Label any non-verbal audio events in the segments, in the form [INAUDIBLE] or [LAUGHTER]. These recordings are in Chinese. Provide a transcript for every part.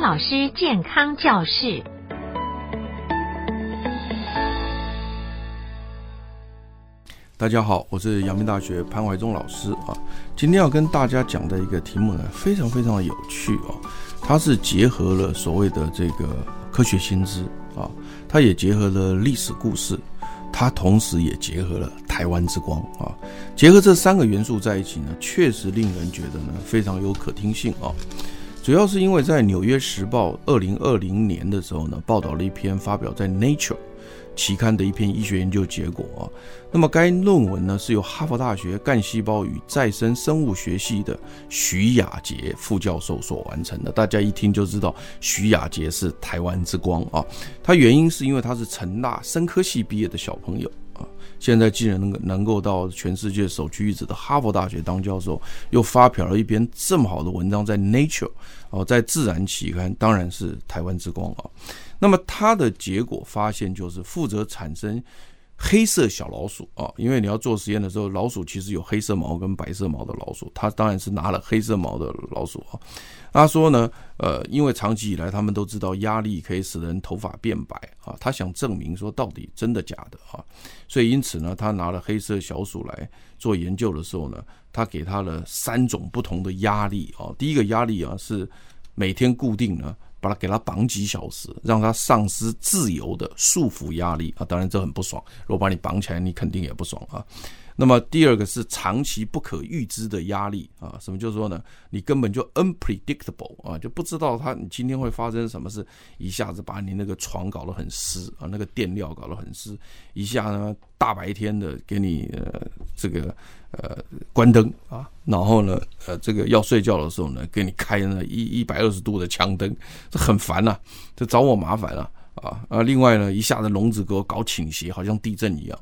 老师健康教室。大家好，我是阳明大学潘怀忠老师啊。今天要跟大家讲的一个题目呢，非常非常的有趣哦。它是结合了所谓的这个科学新知啊，它也结合了历史故事，它同时也结合了台湾之光啊。结合这三个元素在一起呢，确实令人觉得呢非常有可听性啊。主要是因为在《纽约时报》二零二零年的时候呢，报道了一篇发表在《Nature》期刊的一篇医学研究结果啊。那么该论文呢是由哈佛大学干细胞与再生生物学系的徐雅洁副教授所完成的。大家一听就知道徐雅洁是台湾之光啊。他原因是因为他是成大生科系毕业的小朋友。啊现在竟然能够能够到全世界首屈一指的哈佛大学当教授，又发表了一篇这么好的文章在 Nature 哦，在自然期刊，当然是台湾之光啊。那么他的结果发现就是负责产生黑色小老鼠啊，因为你要做实验的时候，老鼠其实有黑色毛跟白色毛的老鼠，他当然是拿了黑色毛的老鼠啊。他说呢，呃，因为长期以来他们都知道压力可以使人头发变白啊，他想证明说到底真的假的啊，所以因此呢，他拿了黑色小鼠来做研究的时候呢，他给他了三种不同的压力啊，第一个压力啊是每天固定呢，把它给它绑几小时，让它丧失自由的束缚压力啊，当然这很不爽，如果把你绑起来，你肯定也不爽啊。那么第二个是长期不可预知的压力啊，什么就是说呢？你根本就 unpredictable 啊，就不知道它你今天会发生什么事，一下子把你那个床搞得很湿啊，那个垫料搞得很湿，一下呢大白天的给你呃这个呃关灯啊，然后呢呃这个要睡觉的时候呢给你开那一一百二十度的强灯，这很烦呐，这找我麻烦了啊啊！另外呢一下子笼子给我搞倾斜，好像地震一样。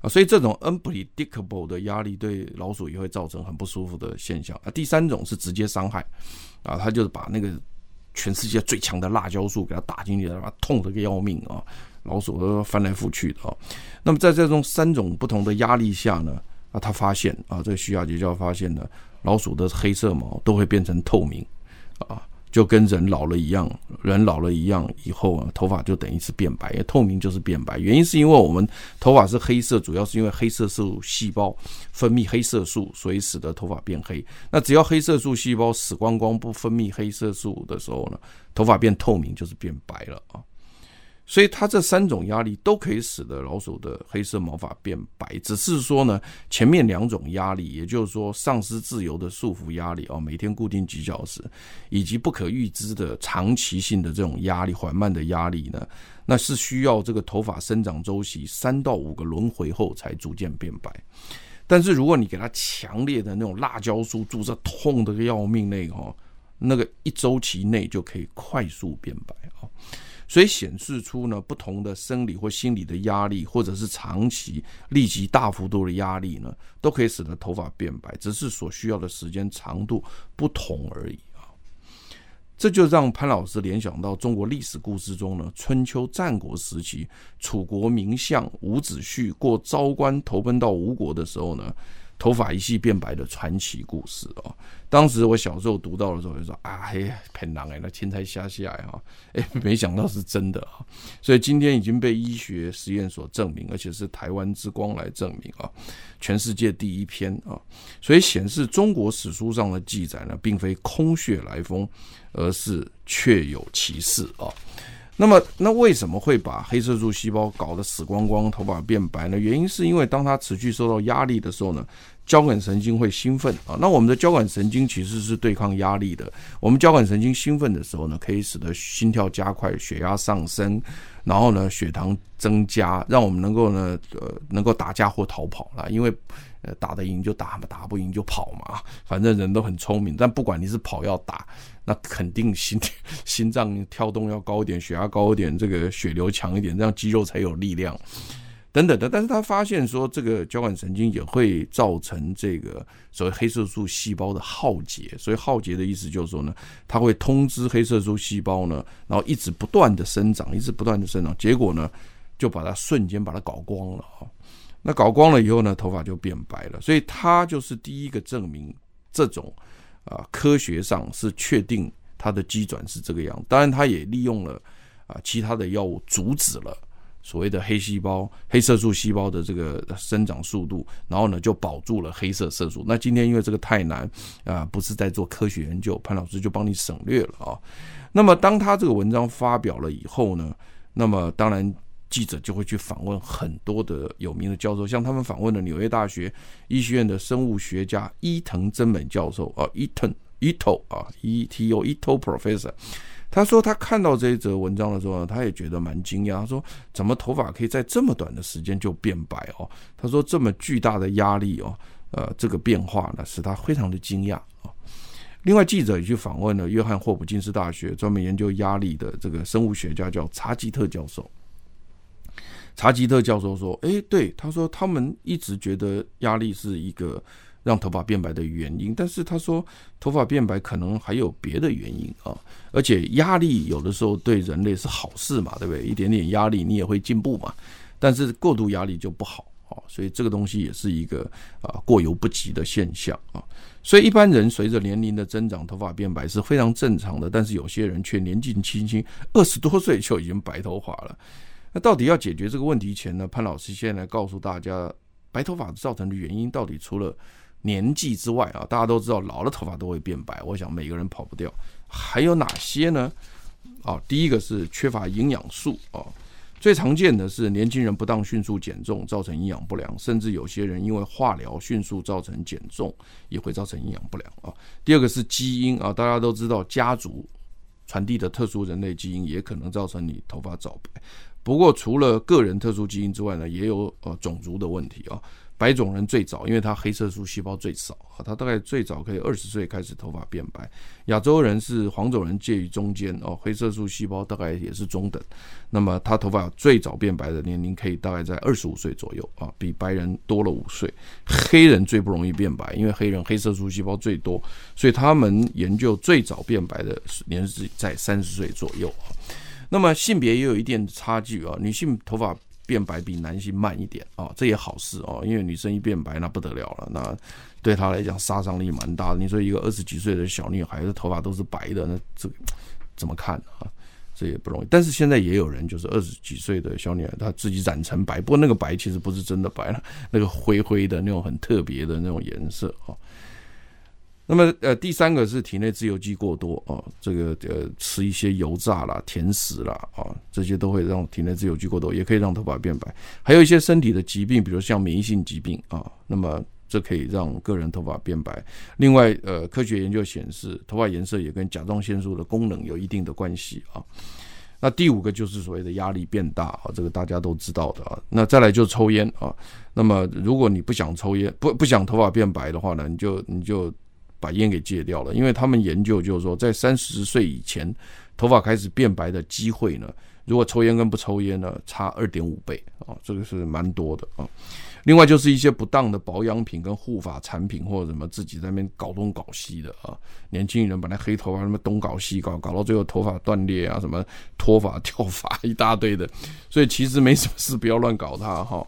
啊，所以这种 unpredictable 的压力对老鼠也会造成很不舒服的现象啊。第三种是直接伤害，啊，他就是把那个全世界最强的辣椒素给它打进去，让它痛得个要命啊，老鼠都翻来覆去的啊。那么在这种三种不同的压力下呢，啊，他发现啊，这个徐雅杰教授发现呢，老鼠的黑色毛都会变成透明啊。就跟人老了一样，人老了一样以后啊，头发就等于是变白，透明就是变白。原因是因为我们头发是黑色，主要是因为黑色素细胞分泌黑色素，所以使得头发变黑。那只要黑色素细胞死光光，不分泌黑色素的时候呢，头发变透明就是变白了啊。所以它这三种压力都可以使得老鼠的黑色毛发变白，只是说呢，前面两种压力，也就是说丧失自由的束缚压力啊，每天固定几小时，以及不可预知的长期性的这种压力，缓慢的压力呢，那是需要这个头发生长周期三到五个轮回后才逐渐变白。但是如果你给它强烈的那种辣椒素注射，痛得要命那个哈，那个一周期内就可以快速变白啊。所以显示出呢，不同的生理或心理的压力，或者是长期立即大幅度的压力呢，都可以使得头发变白，只是所需要的时间长度不同而已啊。这就让潘老师联想到中国历史故事中呢，春秋战国时期楚国名相伍子胥过昭关投奔到吴国的时候呢。头发一夕变白的传奇故事哦！当时我小时候读到的时候就说啊，嘿，骗人哎，那天才瞎下来哈，哎，没想到是真的啊！所以今天已经被医学实验所证明，而且是台湾之光来证明啊，全世界第一篇啊！所以显示中国史书上的记载呢，并非空穴来风，而是确有其事啊！那么，那为什么会把黑色素细胞搞得死光光，头发变白呢？原因是因为当它持续受到压力的时候呢，交感神经会兴奋啊。那我们的交感神经其实是对抗压力的。我们交感神经兴奋的时候呢，可以使得心跳加快、血压上升，然后呢，血糖增加，让我们能够呢，呃，能够打架或逃跑啦。因为呃，打得赢就打嘛，打不赢就跑嘛。[LAUGHS] 反正人都很聪明，但不管你是跑要打，那肯定心 [LAUGHS] 心脏跳动要高一点，血压高一点，这个血流强一点，这样肌肉才有力量，等等的。但是他发现说，这个交感神经也会造成这个所谓黑色素细胞的耗竭。所以耗竭的意思就是说呢，它会通知黑色素细胞呢，然后一直不断的生长，一直不断的生长，结果呢，就把它瞬间把它搞光了啊。那搞光了以后呢，头发就变白了，所以他就是第一个证明这种啊科学上是确定它的机转是这个样。当然，他也利用了啊其他的药物阻止了所谓的黑细胞、黑色素细胞的这个生长速度，然后呢就保住了黑色色素。那今天因为这个太难啊，不是在做科学研究，潘老师就帮你省略了啊。那么当他这个文章发表了以后呢，那么当然。记者就会去访问很多的有名的教授，像他们访问了纽约大学医学院的生物学家伊藤真美教授啊，伊藤伊藤啊，E T O 伊藤 Professor，他说他看到这一则文章的时候，他也觉得蛮惊讶。他说怎么头发可以在这么短的时间就变白哦？他说这么巨大的压力哦，呃，这个变化呢使他非常的惊讶啊。另外，记者也去访问了约翰霍普金斯大学专门研究压力的这个生物学家叫查吉特教授。查吉特教授说：“诶，对，他说他们一直觉得压力是一个让头发变白的原因，但是他说头发变白可能还有别的原因啊，而且压力有的时候对人类是好事嘛，对不对？一点点压力你也会进步嘛，但是过度压力就不好啊，所以这个东西也是一个啊过犹不及的现象啊。所以一般人随着年龄的增长，头发变白是非常正常的，但是有些人却年纪轻轻二十多岁就已经白头发了。”那到底要解决这个问题前呢？潘老师现在来告诉大家，白头发造成的原因到底除了年纪之外啊，大家都知道老了头发都会变白，我想每个人跑不掉。还有哪些呢？啊，第一个是缺乏营养素啊，最常见的是年轻人不当迅速减重，造成营养不良，甚至有些人因为化疗迅速造成减重，也会造成营养不良啊。第二个是基因啊，大家都知道家族传递的特殊人类基因也可能造成你头发早白。不过，除了个人特殊基因之外呢，也有呃种族的问题啊。白种人最早，因为他黑色素细胞最少啊，他大概最早可以二十岁开始头发变白。亚洲人是黄种人介于中间哦，黑色素细胞大概也是中等。那么他头发最早变白的年龄可以大概在二十五岁左右啊，比白人多了五岁。黑人最不容易变白，因为黑人黑色素细胞最多，所以他们研究最早变白的年纪在三十岁左右啊。那么性别也有一定差距啊，女性头发变白比男性慢一点啊，这也好事哦，因为女生一变白那不得了了，那对她来讲杀伤力蛮大的。你说一个二十几岁的小女孩的头发都是白的，那这怎么看啊？这也不容易。但是现在也有人就是二十几岁的小女孩，她自己染成白，不过那个白其实不是真的白了，那个灰灰的那种很特别的那种颜色啊。那么，呃，第三个是体内自由基过多啊，这个呃，吃一些油炸啦、甜食啦啊，这些都会让体内自由基过多，也可以让头发变白。还有一些身体的疾病，比如像免疫性疾病啊，那么这可以让个人头发变白。另外，呃，科学研究显示，头发颜色也跟甲状腺素的功能有一定的关系啊。那第五个就是所谓的压力变大啊，这个大家都知道的啊。那再来就抽烟啊，那么如果你不想抽烟，不不想头发变白的话呢，你就你就。把烟给戒掉了，因为他们研究就是说，在三十岁以前，头发开始变白的机会呢，如果抽烟跟不抽烟呢，差二点五倍啊，这个是蛮多的啊。另外就是一些不当的保养品跟护发产品或者什么自己在那边搞东搞西的啊，年轻人本来黑头发什么东搞西搞，搞到最后头发断裂啊，什么脱发 [LAUGHS] 掉发一大堆的，所以其实没什么事，不要乱搞它哈。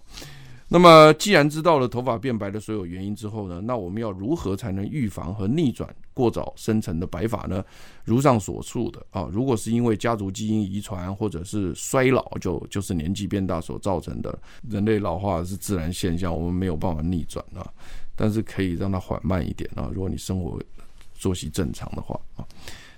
那么，既然知道了头发变白的所有原因之后呢，那我们要如何才能预防和逆转过早生成的白发呢？如上所述的啊，如果是因为家族基因遗传或者是衰老，就就是年纪变大所造成的，人类老化是自然现象，我们没有办法逆转啊，但是可以让它缓慢一点啊，如果你生活作息正常的话啊。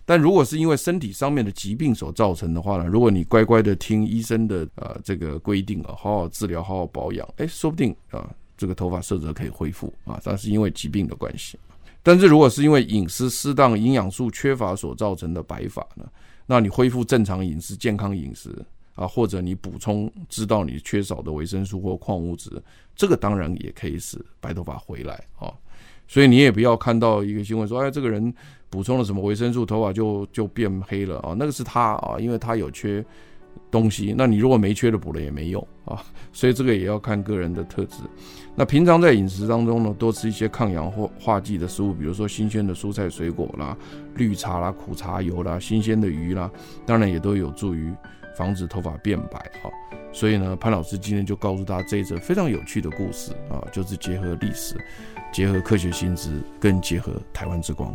但如果是因为身体上面的疾病所造成的话呢，如果你乖乖的听医生的呃这个规定啊，好好治疗，好好保养，哎，说不定啊这个头发色泽可以恢复啊，但是因为疾病的关系。但是如果是因为饮食适当、营养素缺乏所造成的白发呢，那你恢复正常饮食、健康饮食啊，或者你补充知道你缺少的维生素或矿物质，这个当然也可以使白头发回来啊。所以你也不要看到一个新闻说，哎，这个人。补充了什么维生素，头发就就变黑了啊？那个是他啊，因为他有缺东西。那你如果没缺的补了也没用啊。[LAUGHS] 所以这个也要看个人的特质。那平常在饮食当中呢，多吃一些抗氧化剂的食物，比如说新鲜的蔬菜水果啦、绿茶啦、苦茶油啦、新鲜的鱼啦，当然也都有助于防止头发变白啊。所以呢，潘老师今天就告诉大家这一则非常有趣的故事啊，就是结合历史、结合科学新知，更结合台湾之光。